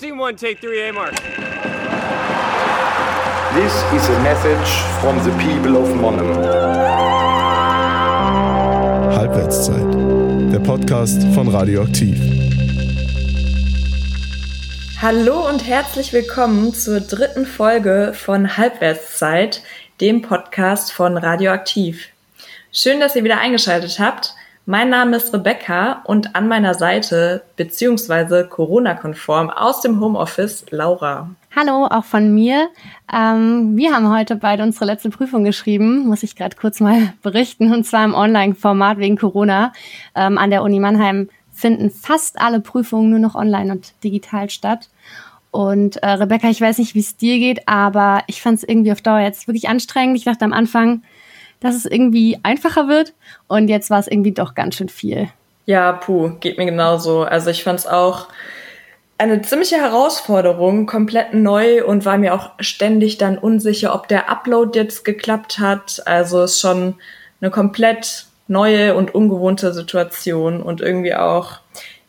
Scene one, take three, A mark. This is a message from the people of Monum. Halbwertszeit, der Podcast von Radioaktiv. Hallo und herzlich willkommen zur dritten Folge von Halbwertszeit, dem Podcast von Radioaktiv. Schön, dass ihr wieder eingeschaltet habt. Mein Name ist Rebecca und an meiner Seite, beziehungsweise Corona-konform aus dem Homeoffice, Laura. Hallo, auch von mir. Ähm, wir haben heute beide unsere letzte Prüfung geschrieben, muss ich gerade kurz mal berichten, und zwar im Online-Format wegen Corona. Ähm, an der Uni Mannheim finden fast alle Prüfungen nur noch online und digital statt. Und äh, Rebecca, ich weiß nicht, wie es dir geht, aber ich fand es irgendwie auf Dauer jetzt wirklich anstrengend. Ich dachte am Anfang, dass es irgendwie einfacher wird. Und jetzt war es irgendwie doch ganz schön viel. Ja, puh, geht mir genauso. Also ich fand es auch eine ziemliche Herausforderung, komplett neu und war mir auch ständig dann unsicher, ob der Upload jetzt geklappt hat. Also es ist schon eine komplett neue und ungewohnte Situation und irgendwie auch,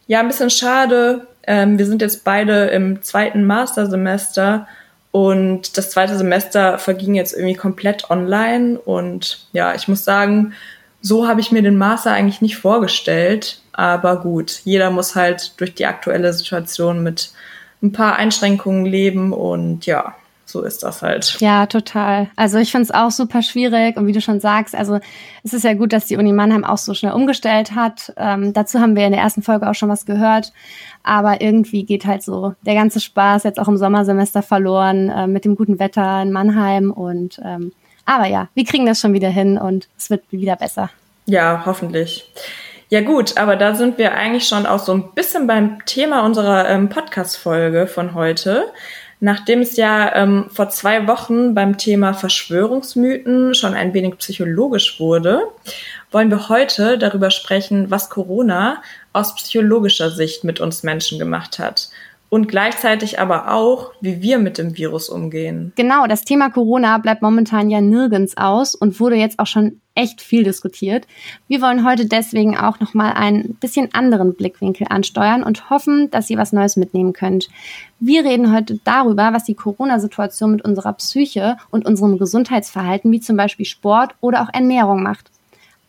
ja, ein bisschen schade. Ähm, wir sind jetzt beide im zweiten Mastersemester und das zweite Semester verging jetzt irgendwie komplett online. Und ja, ich muss sagen, so habe ich mir den Master eigentlich nicht vorgestellt. Aber gut, jeder muss halt durch die aktuelle Situation mit ein paar Einschränkungen leben. Und ja, so ist das halt. Ja, total. Also ich finde es auch super schwierig und wie du schon sagst, also es ist ja gut, dass die Uni Mannheim auch so schnell umgestellt hat. Ähm, dazu haben wir in der ersten Folge auch schon was gehört. Aber irgendwie geht halt so der ganze Spaß jetzt auch im Sommersemester verloren äh, mit dem guten Wetter in Mannheim. Und ähm, aber ja, wir kriegen das schon wieder hin und es wird wieder besser. Ja, hoffentlich. Ja gut, aber da sind wir eigentlich schon auch so ein bisschen beim Thema unserer ähm, Podcast-Folge von heute. Nachdem es ja ähm, vor zwei Wochen beim Thema Verschwörungsmythen schon ein wenig psychologisch wurde, wollen wir heute darüber sprechen, was Corona aus psychologischer Sicht mit uns Menschen gemacht hat und gleichzeitig aber auch, wie wir mit dem Virus umgehen. Genau, das Thema Corona bleibt momentan ja nirgends aus und wurde jetzt auch schon echt viel diskutiert. Wir wollen heute deswegen auch noch mal einen bisschen anderen Blickwinkel ansteuern und hoffen, dass ihr was Neues mitnehmen könnt. Wir reden heute darüber, was die Corona-Situation mit unserer Psyche und unserem Gesundheitsverhalten, wie zum Beispiel Sport oder auch Ernährung macht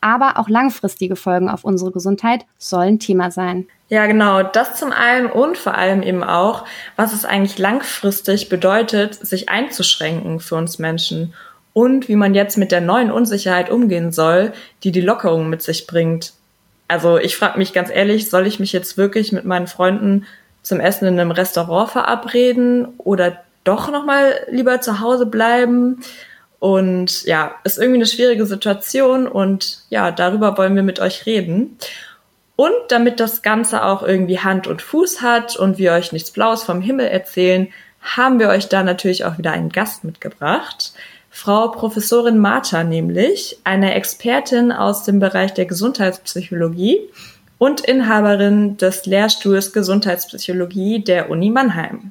aber auch langfristige Folgen auf unsere Gesundheit sollen Thema sein. Ja, genau, das zum einen und vor allem eben auch, was es eigentlich langfristig bedeutet, sich einzuschränken für uns Menschen und wie man jetzt mit der neuen Unsicherheit umgehen soll, die die Lockerung mit sich bringt. Also ich frage mich ganz ehrlich, soll ich mich jetzt wirklich mit meinen Freunden zum Essen in einem Restaurant verabreden oder doch noch mal lieber zu Hause bleiben? Und ja, ist irgendwie eine schwierige Situation und ja, darüber wollen wir mit euch reden. Und damit das Ganze auch irgendwie Hand und Fuß hat und wir euch nichts Blaues vom Himmel erzählen, haben wir euch da natürlich auch wieder einen Gast mitgebracht. Frau Professorin Martha nämlich, eine Expertin aus dem Bereich der Gesundheitspsychologie und Inhaberin des Lehrstuhls Gesundheitspsychologie der Uni Mannheim.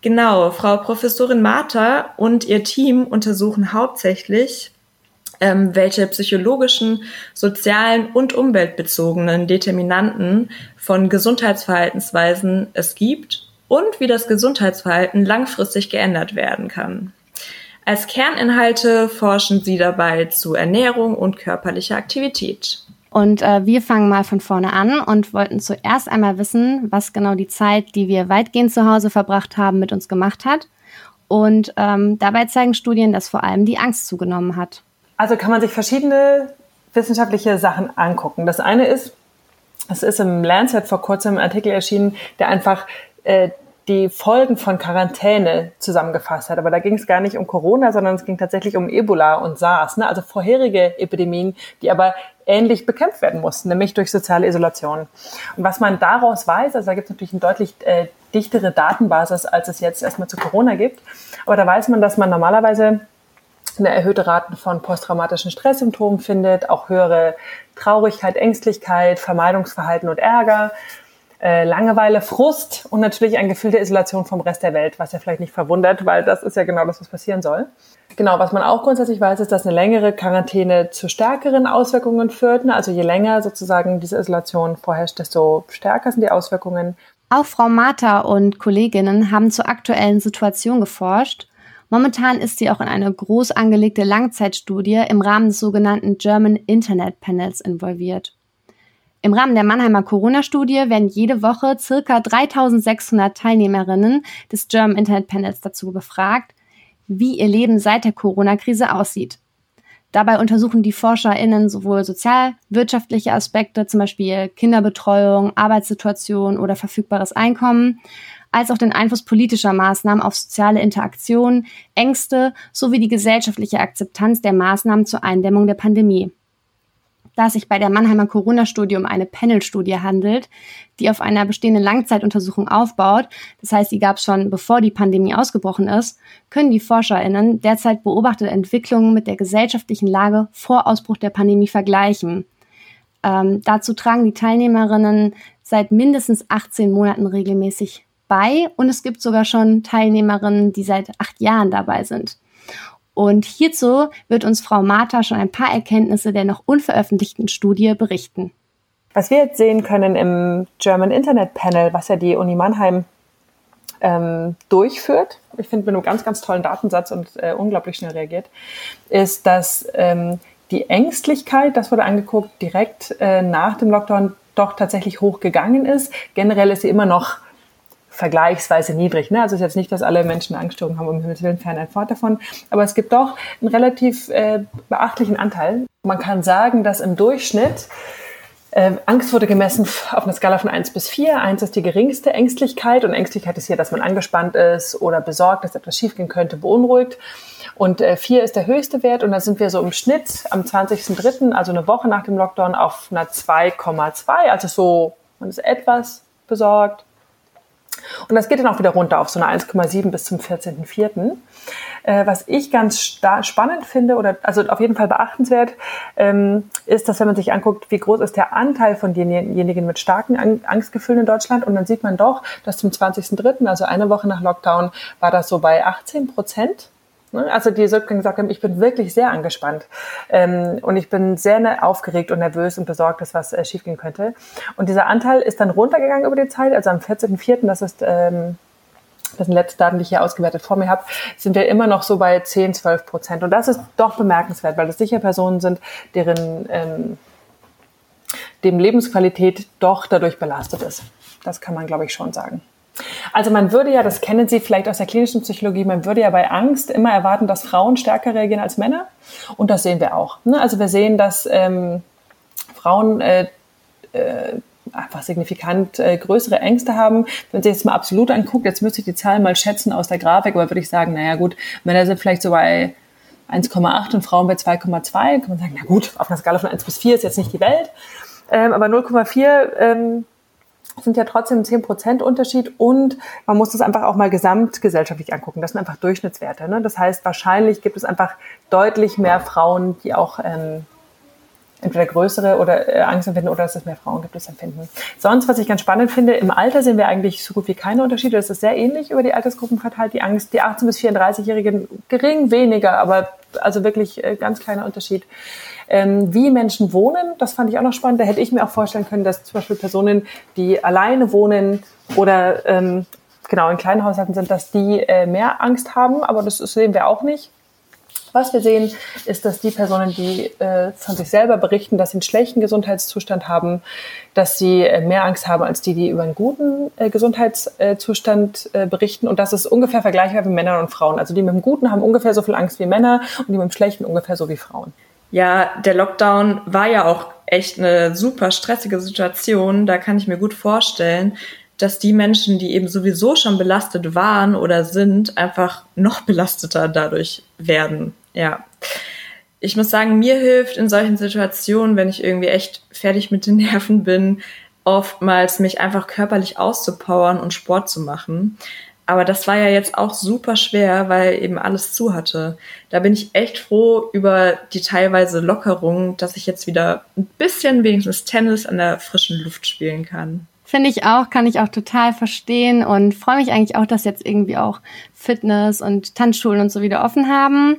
Genau, Frau Professorin Martha und ihr Team untersuchen hauptsächlich, ähm, welche psychologischen, sozialen und umweltbezogenen Determinanten von Gesundheitsverhaltensweisen es gibt und wie das Gesundheitsverhalten langfristig geändert werden kann. Als Kerninhalte forschen sie dabei zu Ernährung und körperlicher Aktivität. Und äh, wir fangen mal von vorne an und wollten zuerst einmal wissen, was genau die Zeit, die wir weitgehend zu Hause verbracht haben, mit uns gemacht hat. Und ähm, dabei zeigen Studien, dass vor allem die Angst zugenommen hat. Also kann man sich verschiedene wissenschaftliche Sachen angucken. Das eine ist, es ist im Lancet vor kurzem ein Artikel erschienen, der einfach äh, die Folgen von Quarantäne zusammengefasst hat. Aber da ging es gar nicht um Corona, sondern es ging tatsächlich um Ebola und SARS, ne? also vorherige Epidemien, die aber ähnlich bekämpft werden mussten, nämlich durch soziale Isolation. Und was man daraus weiß, also da gibt es natürlich eine deutlich äh, dichtere Datenbasis, als es jetzt erstmal zu Corona gibt, aber da weiß man, dass man normalerweise eine erhöhte Rate von posttraumatischen Stresssymptomen findet, auch höhere Traurigkeit, Ängstlichkeit, Vermeidungsverhalten und Ärger äh, Langeweile, Frust und natürlich ein Gefühl der Isolation vom Rest der Welt, was ja vielleicht nicht verwundert, weil das ist ja genau das, was passieren soll. Genau, was man auch grundsätzlich weiß, ist, dass eine längere Quarantäne zu stärkeren Auswirkungen führt. Also je länger sozusagen diese Isolation vorherrscht, desto stärker sind die Auswirkungen. Auch Frau Martha und Kolleginnen haben zur aktuellen Situation geforscht. Momentan ist sie auch in eine groß angelegte Langzeitstudie im Rahmen des sogenannten German Internet Panels involviert. Im Rahmen der Mannheimer Corona-Studie werden jede Woche circa 3600 Teilnehmerinnen des German Internet Panels dazu befragt, wie ihr Leben seit der Corona-Krise aussieht. Dabei untersuchen die ForscherInnen sowohl sozialwirtschaftliche Aspekte, zum Beispiel Kinderbetreuung, Arbeitssituation oder verfügbares Einkommen, als auch den Einfluss politischer Maßnahmen auf soziale Interaktion, Ängste sowie die gesellschaftliche Akzeptanz der Maßnahmen zur Eindämmung der Pandemie da es sich bei der Mannheimer Corona-Studie um eine Panel-Studie handelt, die auf einer bestehenden Langzeituntersuchung aufbaut, das heißt, die gab es schon bevor die Pandemie ausgebrochen ist, können die ForscherInnen derzeit beobachtete Entwicklungen mit der gesellschaftlichen Lage vor Ausbruch der Pandemie vergleichen. Ähm, dazu tragen die Teilnehmerinnen seit mindestens 18 Monaten regelmäßig bei und es gibt sogar schon Teilnehmerinnen, die seit acht Jahren dabei sind. Und hierzu wird uns Frau Martha schon ein paar Erkenntnisse der noch unveröffentlichten Studie berichten. Was wir jetzt sehen können im German Internet Panel, was ja die Uni Mannheim ähm, durchführt, ich finde mit einem ganz, ganz tollen Datensatz und äh, unglaublich schnell reagiert, ist, dass ähm, die Ängstlichkeit, das wurde angeguckt, direkt äh, nach dem Lockdown doch tatsächlich hochgegangen ist. Generell ist sie immer noch vergleichsweise niedrig. Ne? Also es ist jetzt nicht, dass alle Menschen Angststörungen haben, um Himmels Willen fort davon. Aber es gibt doch einen relativ äh, beachtlichen Anteil. Man kann sagen, dass im Durchschnitt äh, Angst wurde gemessen auf einer Skala von 1 bis 4. 1 ist die geringste Ängstlichkeit und Ängstlichkeit ist hier, dass man angespannt ist oder besorgt, dass etwas schiefgehen könnte, beunruhigt. Und äh, 4 ist der höchste Wert und da sind wir so im Schnitt am 20.03., also eine Woche nach dem Lockdown, auf einer 2,2. Also so, man ist etwas besorgt, und das geht dann auch wieder runter auf so eine 1,7 bis zum 14.04. Äh, was ich ganz spannend finde, oder also auf jeden Fall beachtenswert, ähm, ist, dass wenn man sich anguckt, wie groß ist der Anteil von denjenigen mit starken Ang Angstgefühlen in Deutschland, und dann sieht man doch, dass zum 20.03., also eine Woche nach Lockdown, war das so bei 18 Prozent. Ne? Also die sozusagen gesagt haben, ich bin wirklich sehr angespannt ähm, und ich bin sehr ne, aufgeregt und nervös und besorgt, dass was äh, schiefgehen könnte. Und dieser Anteil ist dann runtergegangen über die Zeit. Also am 14.04., das ist ähm, das sind letzte Daten, die ich hier ausgewertet vor mir habe, sind wir immer noch so bei 10, 12 Prozent. Und das ist doch bemerkenswert, weil das sicher Personen sind, deren ähm, dem Lebensqualität doch dadurch belastet ist. Das kann man, glaube ich, schon sagen. Also man würde ja, das kennen Sie vielleicht aus der klinischen Psychologie, man würde ja bei Angst immer erwarten, dass Frauen stärker reagieren als Männer. Und das sehen wir auch. Ne? Also wir sehen, dass ähm, Frauen äh, äh, einfach signifikant äh, größere Ängste haben. Wenn Sie jetzt mal absolut anguckt, jetzt müsste ich die Zahlen mal schätzen aus der Grafik, aber würde ich sagen, naja gut, Männer sind vielleicht so bei 1,8 und Frauen bei 2,2. Kann man sagen, na gut, auf einer Skala von 1 bis 4 ist jetzt nicht die Welt. Ähm, aber 0,4 ähm, sind ja trotzdem 10% Unterschied und man muss das einfach auch mal gesamtgesellschaftlich angucken. Das sind einfach Durchschnittswerte. Ne? Das heißt, wahrscheinlich gibt es einfach deutlich mehr Frauen, die auch ähm, entweder größere oder äh, Angst empfinden oder dass es mehr Frauen gibt, es empfinden. Sonst, was ich ganz spannend finde, im Alter sehen wir eigentlich so gut wie keine Unterschiede. Das ist sehr ähnlich über die Altersgruppen verteilt. Die Angst, die 18- bis 34-Jährigen gering weniger, aber also wirklich äh, ganz kleiner Unterschied. Ähm, wie Menschen wohnen, das fand ich auch noch spannend. Da hätte ich mir auch vorstellen können, dass zum Beispiel Personen, die alleine wohnen oder ähm, genau in kleinen Haushalten sind, dass die äh, mehr Angst haben. Aber das sehen wir auch nicht. Was wir sehen, ist, dass die Personen, die äh, von sich selber berichten, dass sie einen schlechten Gesundheitszustand haben, dass sie äh, mehr Angst haben als die, die über einen guten äh, Gesundheitszustand äh, berichten. Und das ist ungefähr vergleichbar wie Männer und Frauen. Also die mit dem Guten haben ungefähr so viel Angst wie Männer und die mit dem Schlechten ungefähr so wie Frauen. Ja, der Lockdown war ja auch echt eine super stressige Situation. Da kann ich mir gut vorstellen, dass die Menschen, die eben sowieso schon belastet waren oder sind, einfach noch belasteter dadurch werden. Ja. Ich muss sagen, mir hilft in solchen Situationen, wenn ich irgendwie echt fertig mit den Nerven bin, oftmals mich einfach körperlich auszupowern und Sport zu machen. Aber das war ja jetzt auch super schwer, weil eben alles zu hatte. Da bin ich echt froh über die teilweise Lockerung, dass ich jetzt wieder ein bisschen wenigstens Tennis an der frischen Luft spielen kann. Finde ich auch, kann ich auch total verstehen und freue mich eigentlich auch, dass jetzt irgendwie auch Fitness und Tanzschulen und so wieder offen haben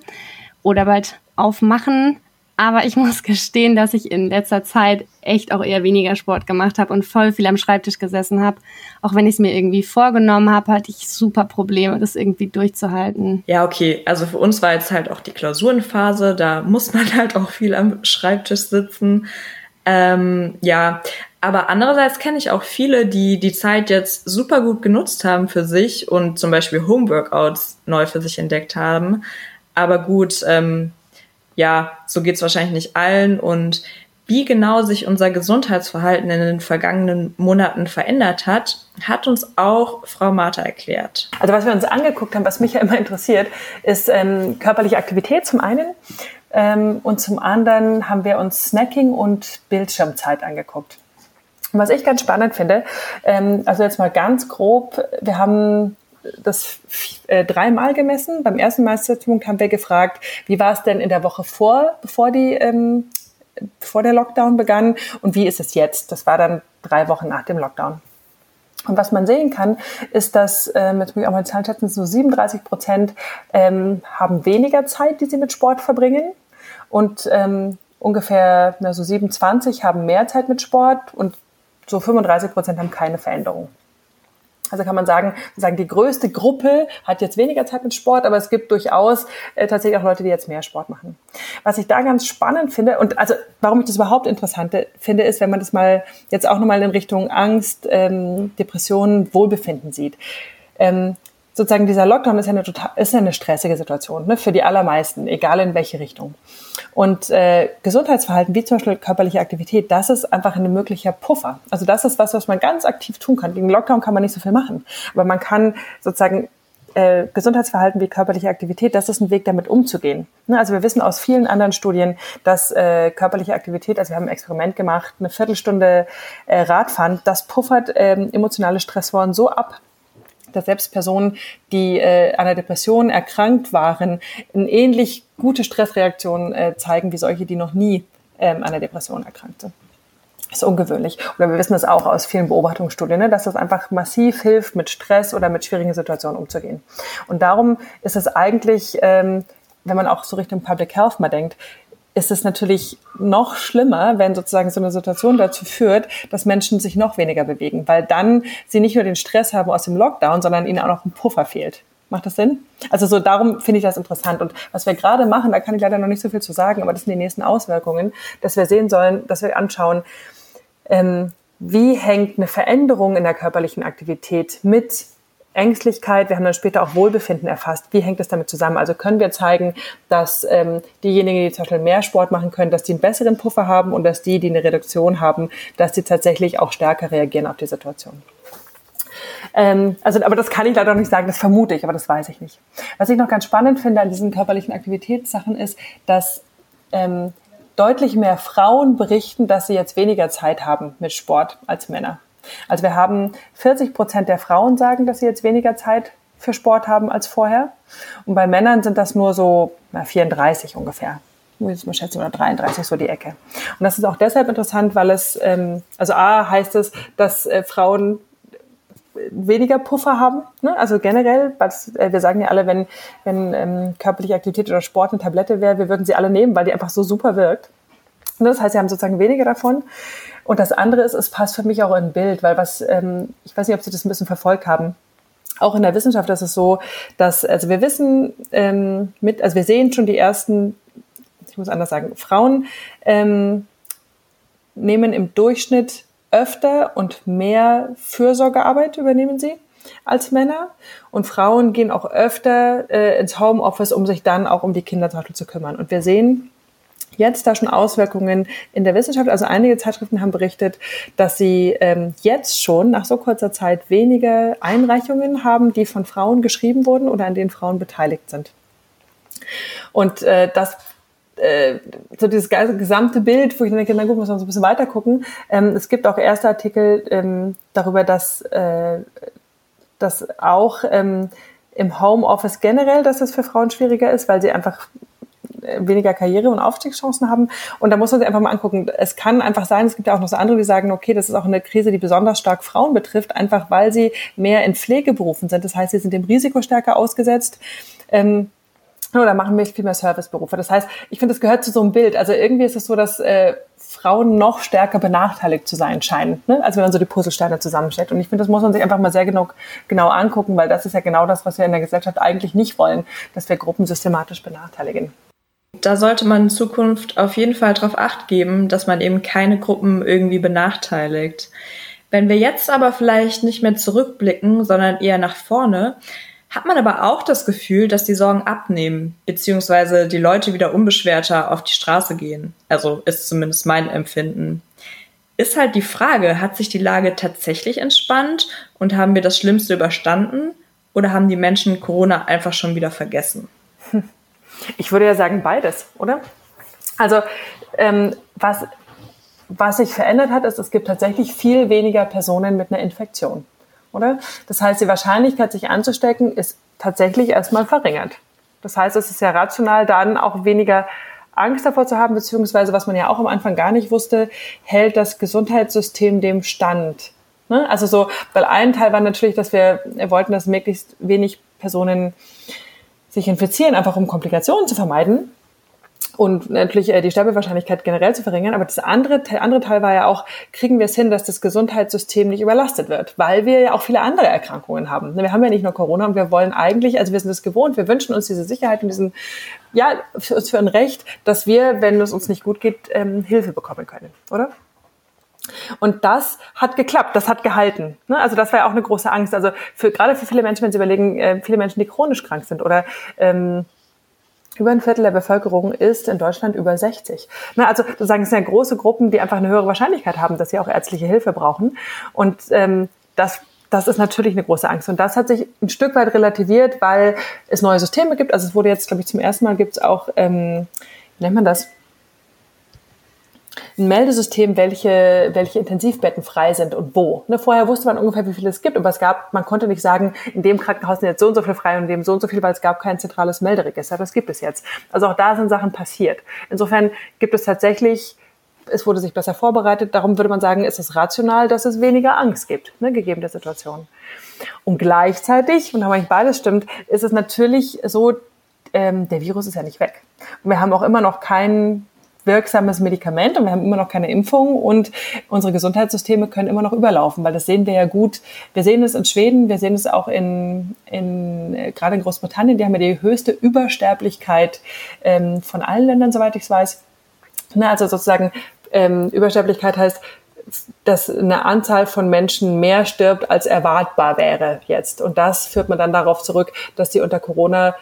oder bald aufmachen. Aber ich muss gestehen, dass ich in letzter Zeit echt auch eher weniger Sport gemacht habe und voll viel am Schreibtisch gesessen habe. Auch wenn ich es mir irgendwie vorgenommen habe, hatte ich super Probleme, das irgendwie durchzuhalten. Ja, okay. Also für uns war jetzt halt auch die Klausurenphase. Da muss man halt auch viel am Schreibtisch sitzen. Ähm, ja, aber andererseits kenne ich auch viele, die die Zeit jetzt super gut genutzt haben für sich und zum Beispiel Homeworkouts neu für sich entdeckt haben. Aber gut, ähm, ja, so geht's wahrscheinlich nicht allen. Und wie genau sich unser Gesundheitsverhalten in den vergangenen Monaten verändert hat, hat uns auch Frau Martha erklärt. Also was wir uns angeguckt haben, was mich ja immer interessiert, ist ähm, körperliche Aktivität zum einen ähm, und zum anderen haben wir uns Snacking und Bildschirmzeit angeguckt. was ich ganz spannend finde, ähm, also jetzt mal ganz grob, wir haben das äh, dreimal gemessen. Beim ersten Meisterpunkt haben wir gefragt, wie war es denn in der Woche vor, bevor die ähm, bevor der Lockdown begann und wie ist es jetzt? Das war dann drei Wochen nach dem Lockdown. Und was man sehen kann, ist, dass äh, mit auch mal Zahlen schätzen, so 37 Prozent ähm, haben weniger Zeit, die sie mit Sport verbringen. Und ähm, ungefähr na, so 27 haben mehr Zeit mit Sport und so 35 Prozent haben keine Veränderung. Also kann man sagen, sagen, die größte Gruppe hat jetzt weniger Zeit mit Sport, aber es gibt durchaus äh, tatsächlich auch Leute, die jetzt mehr Sport machen. Was ich da ganz spannend finde und also warum ich das überhaupt interessant finde, ist, wenn man das mal jetzt auch nochmal in Richtung Angst, ähm, Depressionen, Wohlbefinden sieht. Ähm, sozusagen dieser Lockdown ist ja eine, total, ist ja eine stressige Situation ne, für die allermeisten, egal in welche Richtung. Und äh, Gesundheitsverhalten, wie zum Beispiel körperliche Aktivität, das ist einfach ein möglicher Puffer. Also das ist was, was man ganz aktiv tun kann. Gegen Lockdown kann man nicht so viel machen, aber man kann sozusagen äh, Gesundheitsverhalten wie körperliche Aktivität, das ist ein Weg, damit umzugehen. Ne, also wir wissen aus vielen anderen Studien, dass äh, körperliche Aktivität, also wir haben ein Experiment gemacht, eine Viertelstunde äh, Radfahren, das puffert äh, emotionale Stressoren so ab, dass selbst Personen, die äh, an einer Depression erkrankt waren, eine ähnlich gute Stressreaktion äh, zeigen wie solche, die noch nie ähm, an der Depression erkrankt sind. Das ist ungewöhnlich. Oder wir wissen das auch aus vielen Beobachtungsstudien, ne, dass das einfach massiv hilft, mit Stress oder mit schwierigen Situationen umzugehen. Und darum ist es eigentlich, ähm, wenn man auch so Richtung Public Health mal denkt, ist es natürlich noch schlimmer, wenn sozusagen so eine Situation dazu führt, dass Menschen sich noch weniger bewegen, weil dann sie nicht nur den Stress haben aus dem Lockdown, sondern ihnen auch noch ein Puffer fehlt. Macht das Sinn? Also so darum finde ich das interessant. Und was wir gerade machen, da kann ich leider noch nicht so viel zu sagen, aber das sind die nächsten Auswirkungen, dass wir sehen sollen, dass wir anschauen, ähm, wie hängt eine Veränderung in der körperlichen Aktivität mit Ängstlichkeit, wir haben dann später auch Wohlbefinden erfasst. Wie hängt das damit zusammen? Also können wir zeigen, dass ähm, diejenigen, die zum Beispiel mehr Sport machen können, dass die einen besseren Puffer haben und dass die, die eine Reduktion haben, dass die tatsächlich auch stärker reagieren auf die Situation. Ähm, also, aber das kann ich leider noch nicht sagen, das vermute ich, aber das weiß ich nicht. Was ich noch ganz spannend finde an diesen körperlichen Aktivitätssachen ist, dass ähm, deutlich mehr Frauen berichten, dass sie jetzt weniger Zeit haben mit Sport als Männer. Also wir haben 40 Prozent der Frauen sagen, dass sie jetzt weniger Zeit für Sport haben als vorher. Und bei Männern sind das nur so na, 34 ungefähr. Muss ich mal schätzen, oder 33 so die Ecke. Und das ist auch deshalb interessant, weil es, ähm, also A heißt es, dass äh, Frauen weniger Puffer haben. Ne? Also generell, was, äh, wir sagen ja alle, wenn, wenn ähm, körperliche Aktivität oder Sport eine Tablette wäre, wir würden sie alle nehmen, weil die einfach so super wirkt. Das heißt, sie haben sozusagen weniger davon. Und das andere ist, es passt für mich auch in Bild, weil was, ähm, ich weiß nicht, ob Sie das ein bisschen verfolgt haben. Auch in der Wissenschaft ist es so, dass, also wir wissen ähm, mit, also wir sehen schon die ersten, ich muss anders sagen, Frauen ähm, nehmen im Durchschnitt öfter und mehr Fürsorgearbeit übernehmen sie als Männer. Und Frauen gehen auch öfter äh, ins Homeoffice, um sich dann auch um die Kinder zu kümmern. Und wir sehen, jetzt da schon Auswirkungen in der Wissenschaft. Also einige Zeitschriften haben berichtet, dass sie ähm, jetzt schon nach so kurzer Zeit wenige Einreichungen haben, die von Frauen geschrieben wurden oder an denen Frauen beteiligt sind. Und äh, das äh, so dieses gesamte Bild, wo ich denke, na gut, muss man so ein bisschen weiter gucken. Ähm, es gibt auch erste Artikel ähm, darüber, dass, äh, dass auch ähm, im Homeoffice generell, dass es für Frauen schwieriger ist, weil sie einfach weniger Karriere- und Aufstiegschancen haben. Und da muss man sich einfach mal angucken. Es kann einfach sein, es gibt ja auch noch so andere, die sagen, okay, das ist auch eine Krise, die besonders stark Frauen betrifft, einfach weil sie mehr in Pflegeberufen sind. Das heißt, sie sind dem Risiko stärker ausgesetzt. Ähm, oder machen wir viel mehr Serviceberufe. Das heißt, ich finde, das gehört zu so einem Bild. Also irgendwie ist es so, dass äh, Frauen noch stärker benachteiligt zu sein scheinen, ne? als wenn man so die Puzzlesteine zusammenstellt. Und ich finde, das muss man sich einfach mal sehr genau, genau angucken, weil das ist ja genau das, was wir in der Gesellschaft eigentlich nicht wollen, dass wir Gruppen systematisch benachteiligen. Da sollte man in Zukunft auf jeden Fall darauf acht geben, dass man eben keine Gruppen irgendwie benachteiligt. Wenn wir jetzt aber vielleicht nicht mehr zurückblicken, sondern eher nach vorne, hat man aber auch das Gefühl, dass die Sorgen abnehmen, beziehungsweise die Leute wieder unbeschwerter auf die Straße gehen. Also ist zumindest mein Empfinden. Ist halt die Frage, hat sich die Lage tatsächlich entspannt und haben wir das Schlimmste überstanden oder haben die Menschen Corona einfach schon wieder vergessen? Ich würde ja sagen beides, oder? Also ähm, was, was sich verändert hat, ist, es gibt tatsächlich viel weniger Personen mit einer Infektion oder? Das heißt, die Wahrscheinlichkeit, sich anzustecken, ist tatsächlich erstmal verringert. Das heißt, es ist ja rational, dann auch weniger Angst davor zu haben, beziehungsweise, was man ja auch am Anfang gar nicht wusste, hält das Gesundheitssystem dem Stand. Ne? Also so, weil ein Teil war natürlich, dass wir wollten, dass möglichst wenig Personen sich infizieren, einfach um Komplikationen zu vermeiden und natürlich äh, die Sterbewahrscheinlichkeit generell zu verringern. Aber das andere, der andere Teil war ja auch, kriegen wir es hin, dass das Gesundheitssystem nicht überlastet wird, weil wir ja auch viele andere Erkrankungen haben. Wir haben ja nicht nur Corona und wir wollen eigentlich, also wir sind es gewohnt, wir wünschen uns diese Sicherheit und diesen, ja, für für ein Recht, dass wir, wenn es uns nicht gut geht, ähm, Hilfe bekommen können, oder? Und das hat geklappt, das hat gehalten. Ne? Also das war ja auch eine große Angst. Also für, gerade für viele Menschen, wenn sie überlegen, äh, viele Menschen, die chronisch krank sind oder ähm, über ein Viertel der Bevölkerung ist in Deutschland über 60. Na, also sozusagen, es sind ja große Gruppen, die einfach eine höhere Wahrscheinlichkeit haben, dass sie auch ärztliche Hilfe brauchen. Und ähm, das das ist natürlich eine große Angst. Und das hat sich ein Stück weit relativiert, weil es neue Systeme gibt. Also es wurde jetzt, glaube ich, zum ersten Mal gibt es auch, ähm, wie nennt man das? Ein Meldesystem, welche, welche Intensivbetten frei sind und wo. Ne, vorher wusste man ungefähr, wie viele es gibt, aber es gab, man konnte nicht sagen, in dem Krankenhaus sind jetzt so und so viel frei und in dem so und so viel, weil es gab kein zentrales Melderegister. Das gibt es jetzt. Also auch da sind Sachen passiert. Insofern gibt es tatsächlich es wurde sich besser vorbereitet. Darum würde man sagen, ist es rational, dass es weniger Angst gibt, ne, gegeben der Situation. Und gleichzeitig, und da ich beides stimmt, ist es natürlich so, ähm, der Virus ist ja nicht weg. Und wir haben auch immer noch keinen wirksames Medikament und wir haben immer noch keine Impfung und unsere Gesundheitssysteme können immer noch überlaufen, weil das sehen wir ja gut. Wir sehen es in Schweden, wir sehen es auch in, in gerade in Großbritannien, die haben ja die höchste Übersterblichkeit ähm, von allen Ländern, soweit ich es weiß. Na, also sozusagen ähm, Übersterblichkeit heißt, dass eine Anzahl von Menschen mehr stirbt, als erwartbar wäre jetzt. Und das führt man dann darauf zurück, dass die unter Corona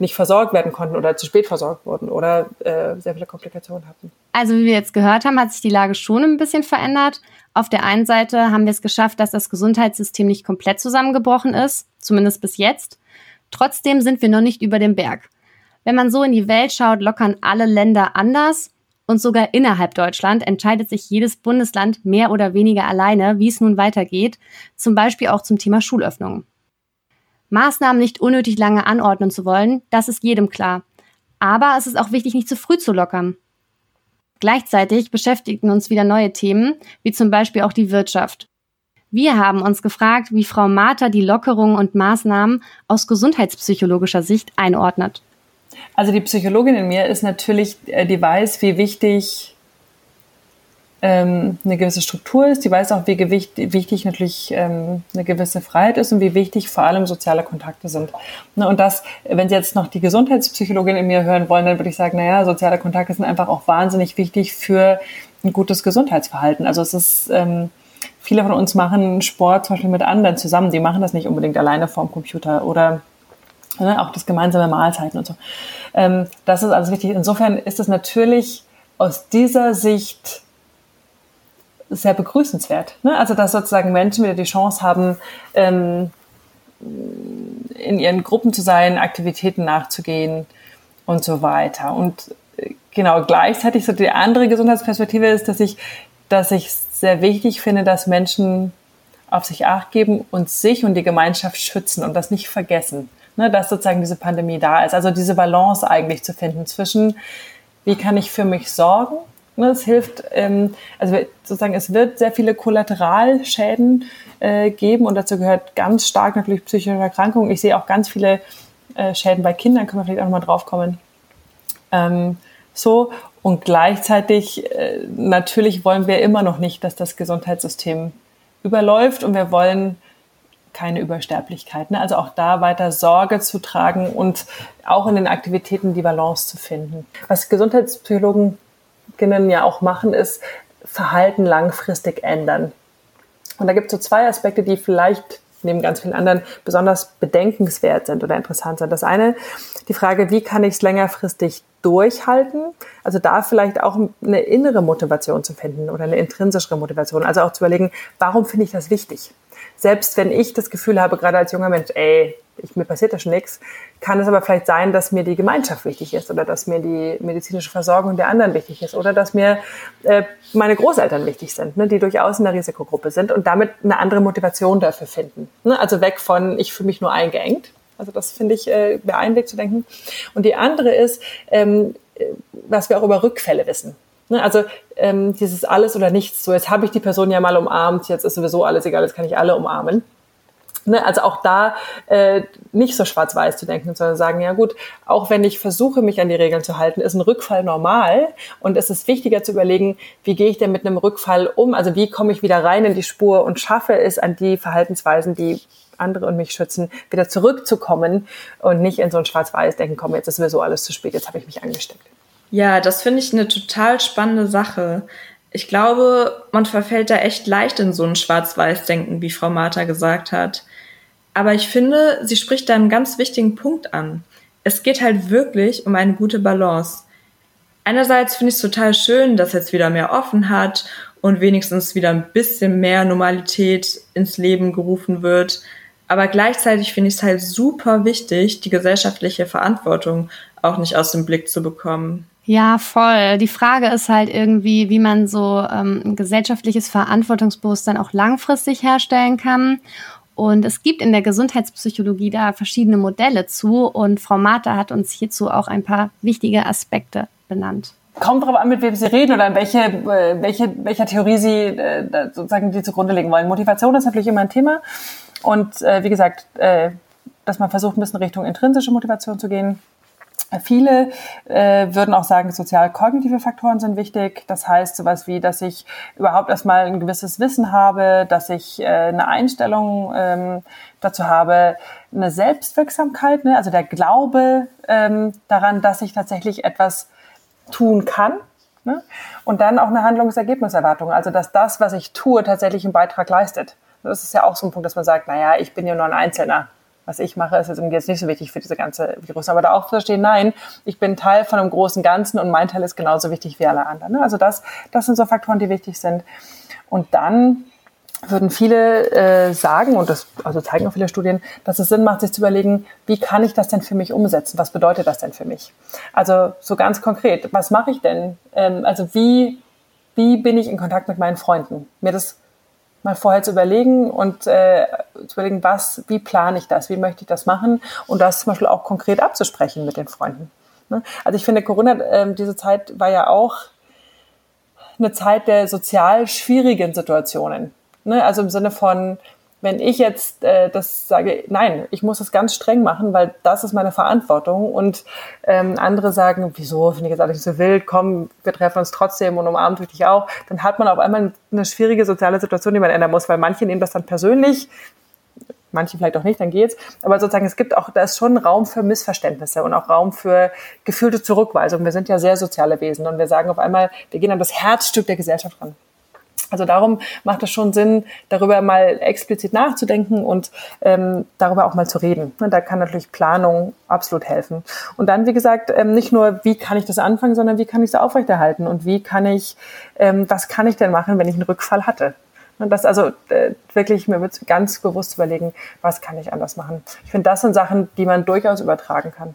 nicht versorgt werden konnten oder zu spät versorgt wurden oder äh, sehr viele Komplikationen hatten. Also wie wir jetzt gehört haben, hat sich die Lage schon ein bisschen verändert. Auf der einen Seite haben wir es geschafft, dass das Gesundheitssystem nicht komplett zusammengebrochen ist, zumindest bis jetzt. Trotzdem sind wir noch nicht über dem Berg. Wenn man so in die Welt schaut, lockern alle Länder anders und sogar innerhalb Deutschland entscheidet sich jedes Bundesland mehr oder weniger alleine, wie es nun weitergeht, zum Beispiel auch zum Thema Schulöffnungen. Maßnahmen nicht unnötig lange anordnen zu wollen, das ist jedem klar. Aber es ist auch wichtig, nicht zu früh zu lockern. Gleichzeitig beschäftigen uns wieder neue Themen, wie zum Beispiel auch die Wirtschaft. Wir haben uns gefragt, wie Frau Martha die Lockerungen und Maßnahmen aus gesundheitspsychologischer Sicht einordnet. Also die Psychologin in mir ist natürlich, äh, die weiß, wie wichtig ähm, eine gewisse Struktur ist. Die weiß auch, wie gewicht, wichtig natürlich ähm, eine gewisse Freiheit ist und wie wichtig vor allem soziale Kontakte sind. Ne, und das, wenn Sie jetzt noch die Gesundheitspsychologin in mir hören wollen, dann würde ich sagen, naja, soziale Kontakte sind einfach auch wahnsinnig wichtig für ein gutes Gesundheitsverhalten. Also es ist, ähm, viele von uns machen Sport zum Beispiel mit anderen zusammen. Die machen das nicht unbedingt alleine vorm Computer oder ne, auch das gemeinsame Mahlzeiten und so. Ähm, das ist alles wichtig. Insofern ist es natürlich aus dieser Sicht sehr begrüßenswert. Ne? Also dass sozusagen Menschen wieder die Chance haben, ähm, in ihren Gruppen zu sein, Aktivitäten nachzugehen und so weiter. Und äh, genau gleichzeitig so die andere Gesundheitsperspektive ist, dass ich, dass ich sehr wichtig finde, dass Menschen auf sich acht geben und sich und die Gemeinschaft schützen und das nicht vergessen, ne, dass sozusagen diese Pandemie da ist. Also diese Balance eigentlich zu finden zwischen, wie kann ich für mich sorgen Es hilft, ähm, also sozusagen, es wird sehr viele Kollateralschäden äh, geben und dazu gehört ganz stark natürlich psychische Erkrankungen. Ich sehe auch ganz viele äh, Schäden bei Kindern, können wir vielleicht auch nochmal drauf kommen. Ähm, so, und gleichzeitig, äh, natürlich wollen wir immer noch nicht, dass das Gesundheitssystem überläuft und wir wollen keine Übersterblichkeit. Ne? Also auch da weiter Sorge zu tragen und auch in den Aktivitäten die Balance zu finden. Was Gesundheitspsychologen ja auch machen, ist Verhalten langfristig ändern. Und da gibt es so zwei Aspekte, die vielleicht neben ganz vielen anderen besonders bedenkenswert sind oder interessant sind. Das eine, die Frage, wie kann ich es längerfristig durchhalten? Also da vielleicht auch eine innere Motivation zu finden oder eine intrinsischere Motivation. Also auch zu überlegen, warum finde ich das wichtig? selbst wenn ich das Gefühl habe, gerade als junger Mensch, ey, ich, mir passiert da schon nichts, kann es aber vielleicht sein, dass mir die Gemeinschaft wichtig ist oder dass mir die medizinische Versorgung der anderen wichtig ist oder dass mir äh, meine Großeltern wichtig sind, ne, die durchaus in der Risikogruppe sind und damit eine andere Motivation dafür finden. Ne? Also weg von, ich fühle mich nur eingeengt. Also das finde ich äh, beeindruckend zu denken. Und die andere ist, ähm, äh, was wir auch über Rückfälle wissen. Ne, also ähm, dieses alles oder nichts. So, jetzt habe ich die Person ja mal umarmt, jetzt ist sowieso alles egal, jetzt kann ich alle umarmen. Ne, also auch da äh, nicht so schwarz-weiß zu denken, sondern sagen, ja gut, auch wenn ich versuche, mich an die Regeln zu halten, ist ein Rückfall normal und es ist wichtiger zu überlegen, wie gehe ich denn mit einem Rückfall um? Also wie komme ich wieder rein in die Spur und schaffe es an die Verhaltensweisen, die andere und mich schützen, wieder zurückzukommen und nicht in so ein Schwarz-Weiß-Denken kommen, jetzt ist sowieso alles zu spät, jetzt habe ich mich angesteckt. Ja, das finde ich eine total spannende Sache. Ich glaube, man verfällt da echt leicht in so ein Schwarz-Weiß-Denken, wie Frau Martha gesagt hat. Aber ich finde, sie spricht da einen ganz wichtigen Punkt an. Es geht halt wirklich um eine gute Balance. Einerseits finde ich es total schön, dass jetzt wieder mehr offen hat und wenigstens wieder ein bisschen mehr Normalität ins Leben gerufen wird. Aber gleichzeitig finde ich es halt super wichtig, die gesellschaftliche Verantwortung auch nicht aus dem Blick zu bekommen. Ja, voll. Die Frage ist halt irgendwie, wie man so ähm, ein gesellschaftliches Verantwortungsbewusstsein auch langfristig herstellen kann. Und es gibt in der Gesundheitspsychologie da verschiedene Modelle zu. Und Frau Martha hat uns hierzu auch ein paar wichtige Aspekte benannt. Kommt darauf an, mit wem Sie reden oder welche, äh, welche, welcher Theorie Sie äh, sozusagen die zugrunde legen wollen. Motivation ist natürlich immer ein Thema. Und äh, wie gesagt, äh, dass man versucht, ein bisschen Richtung intrinsische Motivation zu gehen. Viele äh, würden auch sagen, sozial-kognitive Faktoren sind wichtig. Das heißt sowas wie, dass ich überhaupt erstmal ein gewisses Wissen habe, dass ich äh, eine Einstellung ähm, dazu habe, eine Selbstwirksamkeit, ne? also der Glaube ähm, daran, dass ich tatsächlich etwas tun kann. Ne? Und dann auch eine Handlungsergebniserwartung, also dass das, was ich tue, tatsächlich einen Beitrag leistet. Das ist ja auch so ein Punkt, dass man sagt, naja, ich bin ja nur ein Einzelner was ich mache, ist jetzt nicht so wichtig für diese ganze Virus. Aber da auch zu verstehen, nein, ich bin Teil von einem großen Ganzen und mein Teil ist genauso wichtig wie alle anderen. Ne? Also das, das sind so Faktoren, die wichtig sind. Und dann würden viele äh, sagen, und das also zeigen auch viele Studien, dass es Sinn macht, sich zu überlegen, wie kann ich das denn für mich umsetzen? Was bedeutet das denn für mich? Also so ganz konkret, was mache ich denn? Ähm, also wie, wie bin ich in Kontakt mit meinen Freunden? Mir das mal vorher zu überlegen und äh, zu überlegen, was, wie plane ich das, wie möchte ich das machen und das zum Beispiel auch konkret abzusprechen mit den Freunden. Ne? Also ich finde, Corona, äh, diese Zeit war ja auch eine Zeit der sozial schwierigen Situationen. Ne? Also im Sinne von, wenn ich jetzt äh, das sage, nein, ich muss das ganz streng machen, weil das ist meine Verantwortung und ähm, andere sagen, wieso, finde ich jetzt alles so wild, komm, wir treffen uns trotzdem und umarmt dich auch, dann hat man auf einmal eine schwierige soziale Situation, die man ändern muss, weil manche nehmen das dann persönlich, manche vielleicht auch nicht, dann geht's. Aber sozusagen, es gibt auch, da ist schon Raum für Missverständnisse und auch Raum für gefühlte Zurückweisung. Wir sind ja sehr soziale Wesen und wir sagen auf einmal, wir gehen an das Herzstück der Gesellschaft ran. Also darum macht es schon Sinn, darüber mal explizit nachzudenken und ähm, darüber auch mal zu reden. Da kann natürlich Planung absolut helfen. Und dann, wie gesagt, ähm, nicht nur, wie kann ich das anfangen, sondern wie kann ich es aufrechterhalten und wie kann ich, ähm, was kann ich denn machen, wenn ich einen Rückfall hatte? Und das also äh, wirklich mir wird ganz bewusst überlegen, was kann ich anders machen. Ich finde, das sind Sachen, die man durchaus übertragen kann.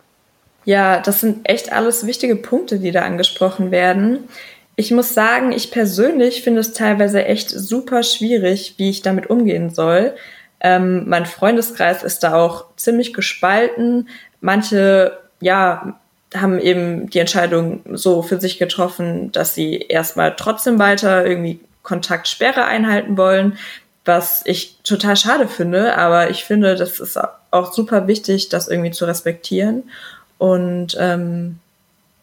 Ja, das sind echt alles wichtige Punkte, die da angesprochen werden. Ich muss sagen, ich persönlich finde es teilweise echt super schwierig, wie ich damit umgehen soll. Ähm, mein Freundeskreis ist da auch ziemlich gespalten. Manche, ja, haben eben die Entscheidung so für sich getroffen, dass sie erstmal trotzdem weiter irgendwie Kontaktsperre einhalten wollen, was ich total schade finde, aber ich finde, das ist auch super wichtig, das irgendwie zu respektieren. Und ähm,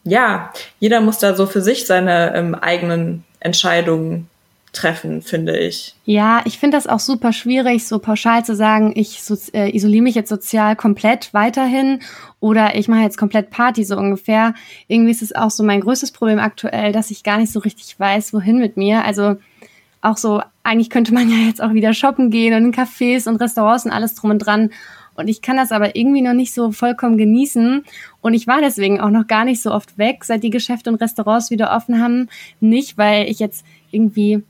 ja, jeder muss da so für sich seine ähm, eigenen Entscheidungen treffen, finde ich. Ja, ich finde das auch super schwierig, so pauschal zu sagen, ich so, äh, isoliere mich jetzt sozial komplett weiterhin oder ich mache jetzt komplett Party so ungefähr. Irgendwie ist es auch so mein größtes Problem aktuell, dass ich gar nicht so richtig weiß, wohin mit mir. Also auch so, eigentlich könnte man ja jetzt auch wieder shoppen gehen und in Cafés und Restaurants und alles drum und dran. Und ich kann das aber irgendwie noch nicht so vollkommen genießen. Und ich war deswegen auch noch gar nicht so oft weg, seit die Geschäfte und Restaurants wieder offen haben. Nicht, weil ich jetzt irgendwie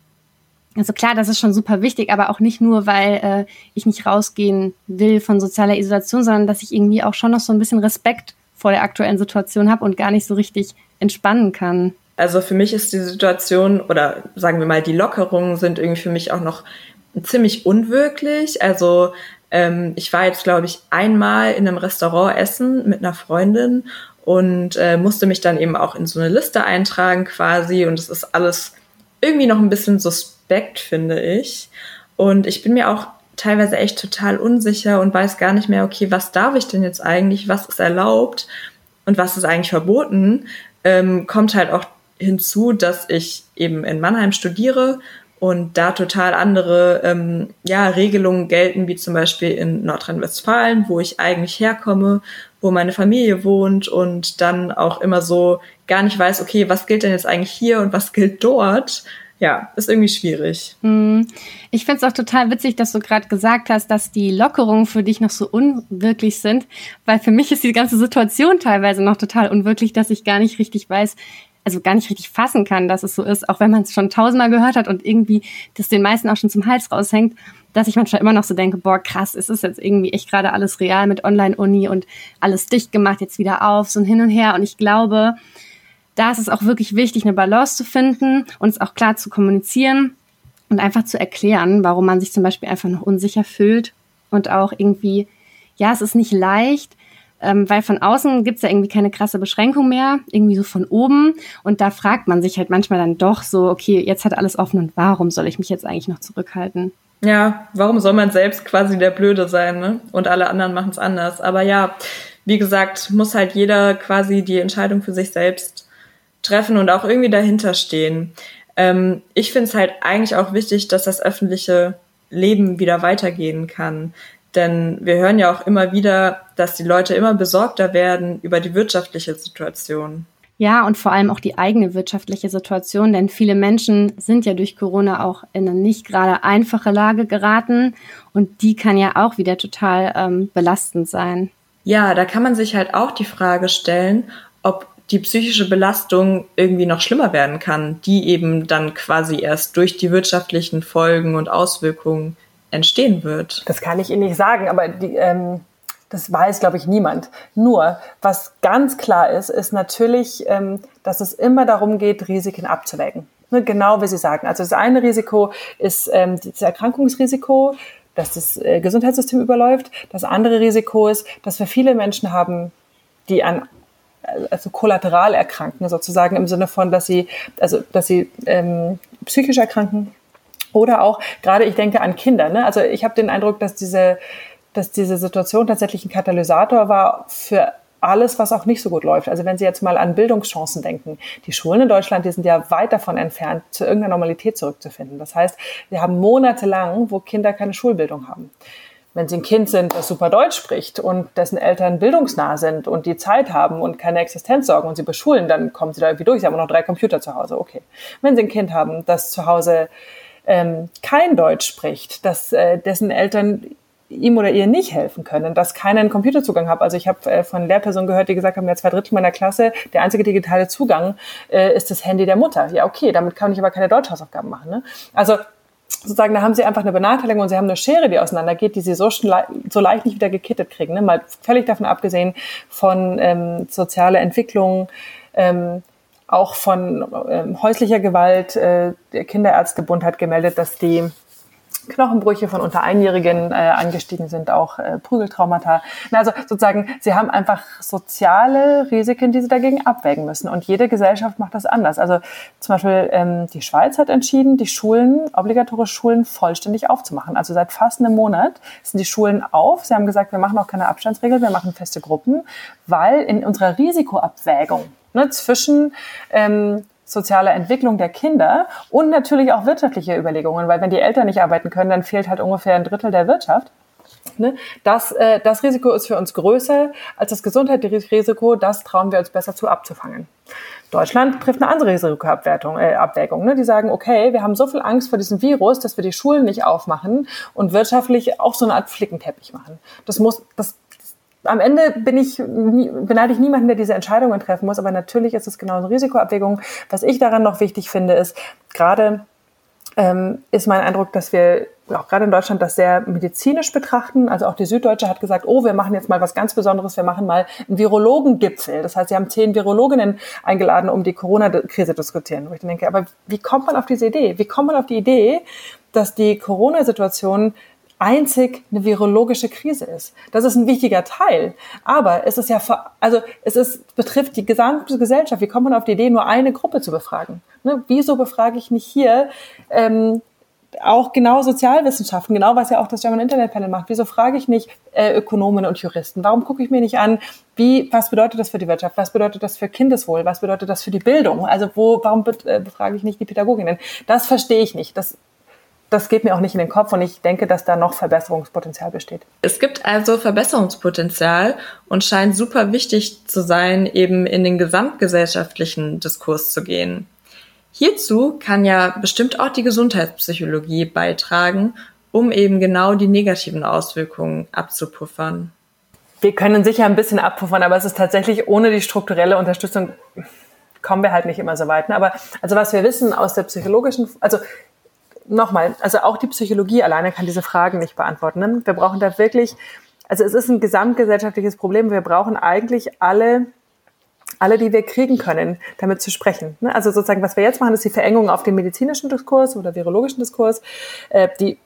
also klar, das ist schon super wichtig, aber auch nicht nur, weil äh, ich nicht rausgehen will von sozialer Isolation, sondern dass ich irgendwie auch schon noch so ein bisschen Respekt vor der aktuellen Situation habe und gar nicht so richtig entspannen kann. Also für mich ist die Situation oder sagen wir mal die Lockerungen sind irgendwie für mich auch noch ziemlich unwirklich. Also ähm, ich war jetzt glaube ich einmal in einem Restaurant essen mit einer Freundin und äh, musste mich dann eben auch in so eine Liste eintragen quasi und es ist alles irgendwie noch ein bisschen suspekt finde ich. Und ich bin mir auch teilweise echt total unsicher und weiß gar nicht mehr, okay, was darf ich denn jetzt eigentlich, was ist erlaubt und was ist eigentlich verboten. Ähm, kommt halt auch hinzu, dass ich eben in Mannheim studiere und da total andere ähm, ja, Regelungen gelten, wie zum Beispiel in Nordrhein-Westfalen, wo ich eigentlich herkomme, wo meine Familie wohnt und dann auch immer so gar nicht weiß, okay, was gilt denn jetzt eigentlich hier und was gilt dort ja, ist irgendwie schwierig. Hm. Ich finde es auch total witzig, dass du gerade gesagt hast, dass die Lockerungen für dich noch so unwirklich sind, weil für mich ist die ganze Situation teilweise noch total unwirklich, dass ich gar nicht richtig weiß, also gar nicht richtig fassen kann, dass es so ist, auch wenn man es schon tausendmal gehört hat und irgendwie das den meisten auch schon zum Hals raushängt, dass ich manchmal immer noch so denke, boah, krass, ist es jetzt irgendwie echt gerade alles real mit Online-Uni und alles dicht gemacht, jetzt wieder auf, so ein Hin und Her. Und ich glaube, da ist es auch wirklich wichtig, eine Balance zu finden und es auch klar zu kommunizieren und einfach zu erklären, warum man sich zum Beispiel einfach noch unsicher fühlt und auch irgendwie, ja, es ist nicht leicht, ähm, weil von außen gibt es ja irgendwie keine krasse Beschränkung mehr, irgendwie so von oben. Und da fragt man sich halt manchmal dann doch so, okay, jetzt hat alles offen und warum soll ich mich jetzt eigentlich noch zurückhalten? Ja, warum soll man selbst quasi der Blöde sein, ne? Und alle anderen machen es anders. Aber ja, wie gesagt, muss halt jeder quasi die Entscheidung für sich selbst treffen und auch irgendwie dahinter stehen. Ähm, ich finde es halt eigentlich auch wichtig, dass das öffentliche Leben wieder weitergehen kann. Denn wir hören ja auch immer wieder, dass die Leute immer besorgter werden über die wirtschaftliche Situation. Ja, und vor allem auch die eigene wirtschaftliche Situation, denn viele Menschen sind ja durch Corona auch in eine nicht gerade einfache Lage geraten und die kann ja auch wieder total ähm, belastend sein. Ja, da kann man sich halt auch die Frage stellen, ob die psychische Belastung irgendwie noch schlimmer werden kann, die eben dann quasi erst durch die wirtschaftlichen Folgen und Auswirkungen entstehen wird. Das kann ich Ihnen nicht sagen, aber die, ähm, das weiß, glaube ich, niemand. Nur, was ganz klar ist, ist natürlich, ähm, dass es immer darum geht, Risiken abzuwägen. Ne, genau wie Sie sagen. Also das eine Risiko ist ähm, das Erkrankungsrisiko, dass das äh, Gesundheitssystem überläuft. Das andere Risiko ist, dass wir viele Menschen haben, die an also kollateral erkranken, sozusagen im Sinne von, dass sie, also dass sie ähm, psychisch erkranken oder auch gerade, ich denke an Kinder. Ne? Also ich habe den Eindruck, dass diese, dass diese Situation tatsächlich ein Katalysator war für alles, was auch nicht so gut läuft. Also wenn Sie jetzt mal an Bildungschancen denken, die Schulen in Deutschland, die sind ja weit davon entfernt, zu irgendeiner Normalität zurückzufinden. Das heißt, wir haben monatelang, wo Kinder keine Schulbildung haben wenn sie ein Kind sind, das super Deutsch spricht und dessen Eltern bildungsnah sind und die Zeit haben und keine Existenzsorgen und sie beschulen, dann kommen sie da irgendwie durch. Sie haben noch drei Computer zu Hause, okay. Wenn sie ein Kind haben, das zu Hause ähm, kein Deutsch spricht, dass äh, dessen Eltern ihm oder ihr nicht helfen können, dass keinen Computerzugang hat. Also ich habe äh, von Lehrpersonen gehört, die gesagt haben, ja zwei Drittel meiner Klasse, der einzige digitale Zugang äh, ist das Handy der Mutter. Ja, okay, damit kann ich aber keine Deutschhausaufgaben machen. Ne? Also sozusagen, da haben sie einfach eine Benachteiligung und sie haben eine Schere, die auseinandergeht, die sie so, so leicht nicht wieder gekittet kriegen. Ne? Mal völlig davon abgesehen von ähm, sozialer Entwicklung, ähm, auch von ähm, häuslicher Gewalt. Äh, der Kinderärztebund hat gemeldet, dass die Knochenbrüche von unter Einjährigen äh, angestiegen sind, auch äh, Prügeltraumata. Also sozusagen, sie haben einfach soziale Risiken, die sie dagegen abwägen müssen. Und jede Gesellschaft macht das anders. Also zum Beispiel ähm, die Schweiz hat entschieden, die Schulen, obligatorische Schulen vollständig aufzumachen. Also seit fast einem Monat sind die Schulen auf. Sie haben gesagt, wir machen auch keine Abstandsregel, wir machen feste Gruppen, weil in unserer Risikoabwägung ne, zwischen ähm, soziale Entwicklung der Kinder und natürlich auch wirtschaftliche Überlegungen, weil wenn die Eltern nicht arbeiten können, dann fehlt halt ungefähr ein Drittel der Wirtschaft. Ne? Das, äh, das Risiko ist für uns größer als das Gesundheitsrisiko, das trauen wir uns besser zu abzufangen. Deutschland trifft eine andere Risikoabwertung, äh, Abwägung. Ne? Die sagen, okay, wir haben so viel Angst vor diesem Virus, dass wir die Schulen nicht aufmachen und wirtschaftlich auch so eine Art Flickenteppich machen. Das muss, das am Ende bin ich, beneide ich niemanden, der diese Entscheidungen treffen muss, aber natürlich ist es genau eine Risikoabwägung. Was ich daran noch wichtig finde, ist, gerade ähm, ist mein Eindruck, dass wir auch gerade in Deutschland das sehr medizinisch betrachten. Also auch die Süddeutsche hat gesagt, oh, wir machen jetzt mal was ganz Besonderes, wir machen mal einen Virologengipfel. Das heißt, sie haben zehn Virologinnen eingeladen, um die Corona-Krise zu diskutieren. Wo ich denke, aber wie kommt man auf diese Idee? Wie kommt man auf die Idee, dass die Corona-Situation einzig eine virologische Krise ist. Das ist ein wichtiger Teil. Aber es ist ja, also es ist, betrifft die gesamte Gesellschaft. Wie kommt man auf die Idee, nur eine Gruppe zu befragen? Ne? Wieso befrage ich nicht hier ähm, auch genau Sozialwissenschaften, genau was ja auch das German Internet Panel macht. Wieso frage ich nicht äh, Ökonomen und Juristen? Warum gucke ich mir nicht an, wie, was bedeutet das für die Wirtschaft? Was bedeutet das für Kindeswohl? Was bedeutet das für die Bildung? Also wo, warum äh, befrage ich nicht die Pädagoginnen? Das verstehe ich nicht. Das das geht mir auch nicht in den Kopf und ich denke, dass da noch Verbesserungspotenzial besteht. Es gibt also Verbesserungspotenzial und scheint super wichtig zu sein, eben in den gesamtgesellschaftlichen Diskurs zu gehen. Hierzu kann ja bestimmt auch die Gesundheitspsychologie beitragen, um eben genau die negativen Auswirkungen abzupuffern. Wir können sicher ein bisschen abpuffern, aber es ist tatsächlich ohne die strukturelle Unterstützung kommen wir halt nicht immer so weit. Ne? Aber also was wir wissen aus der psychologischen, also nochmal, also auch die Psychologie alleine kann diese Fragen nicht beantworten. Ne? Wir brauchen da wirklich, also es ist ein gesamtgesellschaftliches Problem. Wir brauchen eigentlich alle alle, die wir kriegen können, damit zu sprechen. Ne? Also sozusagen, was wir jetzt machen, ist die Verengung auf den medizinischen Diskurs oder virologischen Diskurs, äh, die,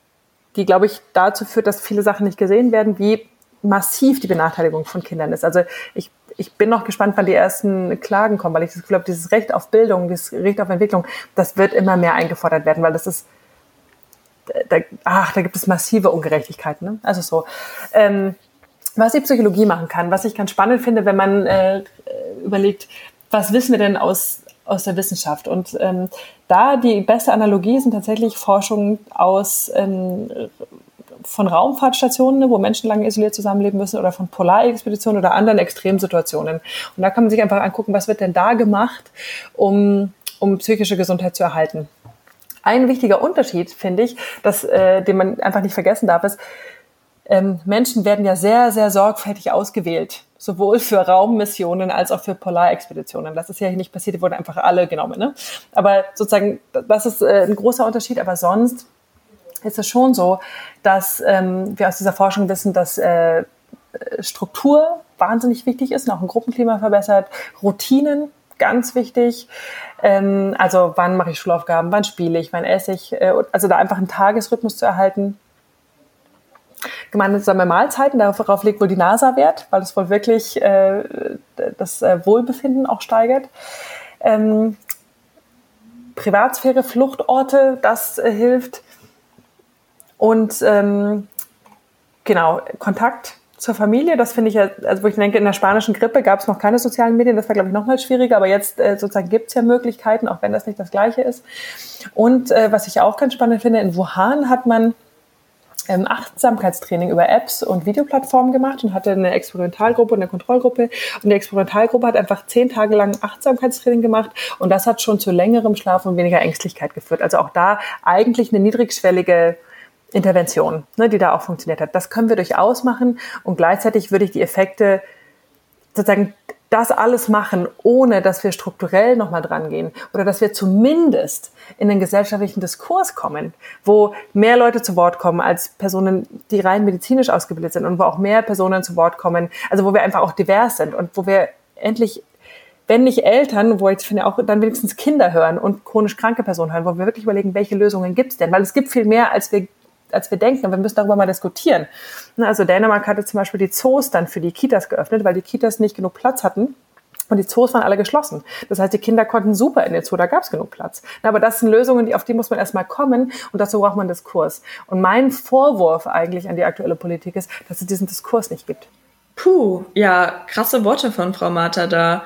die, glaube ich, dazu führt, dass viele Sachen nicht gesehen werden, wie massiv die Benachteiligung von Kindern ist. Also ich, ich bin noch gespannt, wann die ersten Klagen kommen, weil ich das Gefühl habe, dieses Recht auf Bildung, dieses Recht auf Entwicklung, das wird immer mehr eingefordert werden, weil das ist da, ach, da gibt es massive Ungerechtigkeiten. Ne? Also so. Ähm, was die Psychologie machen kann, was ich ganz spannend finde, wenn man äh, überlegt, was wissen wir denn aus, aus der Wissenschaft? Und ähm, da die beste Analogie sind tatsächlich Forschungen aus ähm, von Raumfahrtstationen, ne, wo Menschen lange isoliert zusammenleben müssen, oder von Polarexpeditionen oder anderen Extremsituationen. Und da kann man sich einfach angucken, was wird denn da gemacht, um, um psychische Gesundheit zu erhalten. Ein wichtiger Unterschied, finde ich, dass, äh, den man einfach nicht vergessen darf, ist, ähm, Menschen werden ja sehr, sehr sorgfältig ausgewählt, sowohl für Raummissionen als auch für Polarexpeditionen. Das ist ja nicht passiert, die wurden einfach alle genommen. Ne? Aber sozusagen, das ist äh, ein großer Unterschied. Aber sonst ist es schon so, dass ähm, wir aus dieser Forschung wissen, dass äh, Struktur wahnsinnig wichtig ist und auch ein Gruppenklima verbessert, Routinen ganz wichtig. Ähm, also wann mache ich Schulaufgaben, wann spiele ich, wann esse ich. Äh, also da einfach einen Tagesrhythmus zu erhalten. Gemeinsame Mahlzeiten, darauf legt wohl die NASA Wert, weil es wohl wirklich äh, das äh, Wohlbefinden auch steigert. Ähm, Privatsphäre, Fluchtorte, das äh, hilft. Und ähm, genau, Kontakt zur Familie, das finde ich ja, also wo ich denke, in der spanischen Grippe gab es noch keine sozialen Medien, das war, glaube ich, noch mal schwieriger, aber jetzt äh, sozusagen gibt es ja Möglichkeiten, auch wenn das nicht das Gleiche ist. Und äh, was ich auch ganz spannend finde, in Wuhan hat man ähm, Achtsamkeitstraining über Apps und Videoplattformen gemacht und hatte eine Experimentalgruppe und eine Kontrollgruppe. Und die Experimentalgruppe hat einfach zehn Tage lang Achtsamkeitstraining gemacht und das hat schon zu längerem Schlaf und weniger Ängstlichkeit geführt. Also auch da eigentlich eine niedrigschwellige Intervention, ne, die da auch funktioniert hat. Das können wir durchaus machen und gleichzeitig würde ich die Effekte sozusagen das alles machen, ohne dass wir strukturell nochmal dran gehen oder dass wir zumindest in den gesellschaftlichen Diskurs kommen, wo mehr Leute zu Wort kommen als Personen, die rein medizinisch ausgebildet sind und wo auch mehr Personen zu Wort kommen, also wo wir einfach auch divers sind und wo wir endlich wenn nicht Eltern, wo ich finde auch dann wenigstens Kinder hören und chronisch kranke Personen hören, wo wir wirklich überlegen, welche Lösungen gibt es denn? Weil es gibt viel mehr, als wir als wir denken. Wir müssen darüber mal diskutieren. Also Dänemark hatte zum Beispiel die Zoos dann für die Kitas geöffnet, weil die Kitas nicht genug Platz hatten. Und die Zoos waren alle geschlossen. Das heißt, die Kinder konnten super in den Zoo, da gab es genug Platz. Aber das sind Lösungen, auf die muss man erstmal kommen und dazu braucht man Diskurs. Und mein Vorwurf eigentlich an die aktuelle Politik ist, dass es diesen Diskurs nicht gibt. Puh, ja, krasse Worte von Frau Martha da.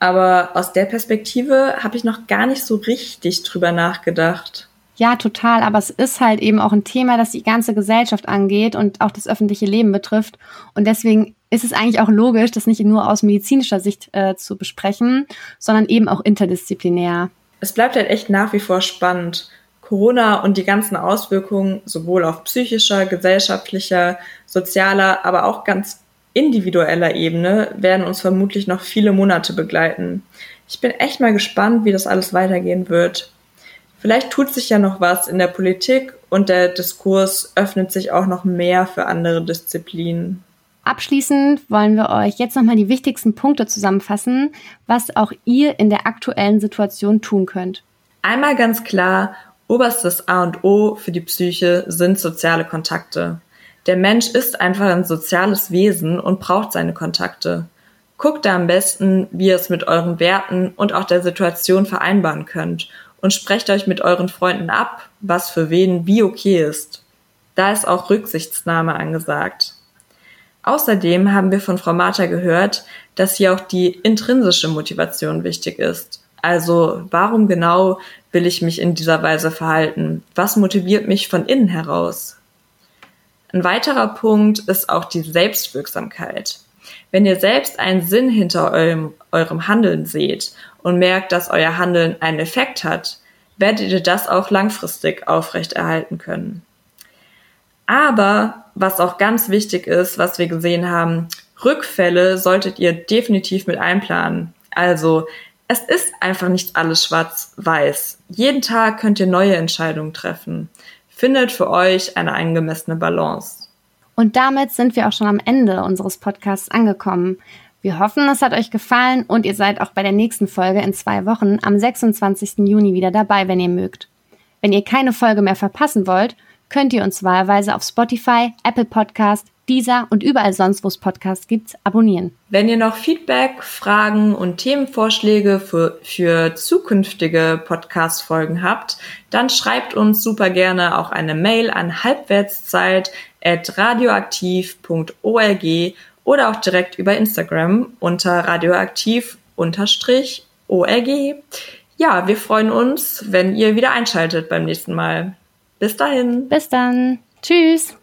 Aber aus der Perspektive habe ich noch gar nicht so richtig drüber nachgedacht. Ja, total. Aber es ist halt eben auch ein Thema, das die ganze Gesellschaft angeht und auch das öffentliche Leben betrifft. Und deswegen ist es eigentlich auch logisch, das nicht nur aus medizinischer Sicht äh, zu besprechen, sondern eben auch interdisziplinär. Es bleibt halt echt nach wie vor spannend. Corona und die ganzen Auswirkungen sowohl auf psychischer, gesellschaftlicher, sozialer, aber auch ganz individueller Ebene werden uns vermutlich noch viele Monate begleiten. Ich bin echt mal gespannt, wie das alles weitergehen wird. Vielleicht tut sich ja noch was in der Politik und der Diskurs öffnet sich auch noch mehr für andere Disziplinen. Abschließend wollen wir euch jetzt nochmal die wichtigsten Punkte zusammenfassen, was auch ihr in der aktuellen Situation tun könnt. Einmal ganz klar, oberstes A und O für die Psyche sind soziale Kontakte. Der Mensch ist einfach ein soziales Wesen und braucht seine Kontakte. Guckt da am besten, wie ihr es mit euren Werten und auch der Situation vereinbaren könnt und sprecht euch mit euren Freunden ab, was für wen wie okay ist. Da ist auch Rücksichtsnahme angesagt. Außerdem haben wir von Frau Martha gehört, dass hier auch die intrinsische Motivation wichtig ist. Also warum genau will ich mich in dieser Weise verhalten? Was motiviert mich von innen heraus? Ein weiterer Punkt ist auch die Selbstwirksamkeit. Wenn ihr selbst einen Sinn hinter eurem, eurem Handeln seht und merkt, dass euer Handeln einen Effekt hat, werdet ihr das auch langfristig aufrechterhalten können. Aber was auch ganz wichtig ist, was wir gesehen haben, Rückfälle solltet ihr definitiv mit einplanen. Also es ist einfach nicht alles schwarz-weiß. Jeden Tag könnt ihr neue Entscheidungen treffen. Findet für euch eine angemessene Balance. Und damit sind wir auch schon am Ende unseres Podcasts angekommen. Wir hoffen, es hat euch gefallen und ihr seid auch bei der nächsten Folge in zwei Wochen am 26. Juni wieder dabei, wenn ihr mögt. Wenn ihr keine Folge mehr verpassen wollt, könnt ihr uns wahlweise auf Spotify, Apple Podcast, Deezer und überall sonst, wo es Podcasts gibt, abonnieren. Wenn ihr noch Feedback, Fragen und Themenvorschläge für, für zukünftige Podcast-Folgen habt, dann schreibt uns super gerne auch eine Mail an halbwertszeit.radioaktiv.org oder auch direkt über Instagram unter radioaktiv-org. Ja, wir freuen uns, wenn ihr wieder einschaltet beim nächsten Mal. Bis dahin. Bis dann. Tschüss.